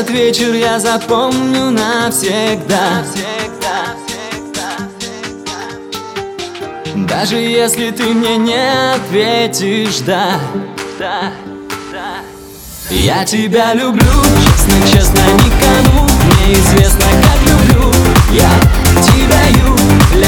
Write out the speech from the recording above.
Этот вечер я запомню навсегда, Даже если ты мне не ответишь «да», да, да. Я тебя люблю, честно, честно, никому Неизвестно, как люблю. Я тебя, Юля,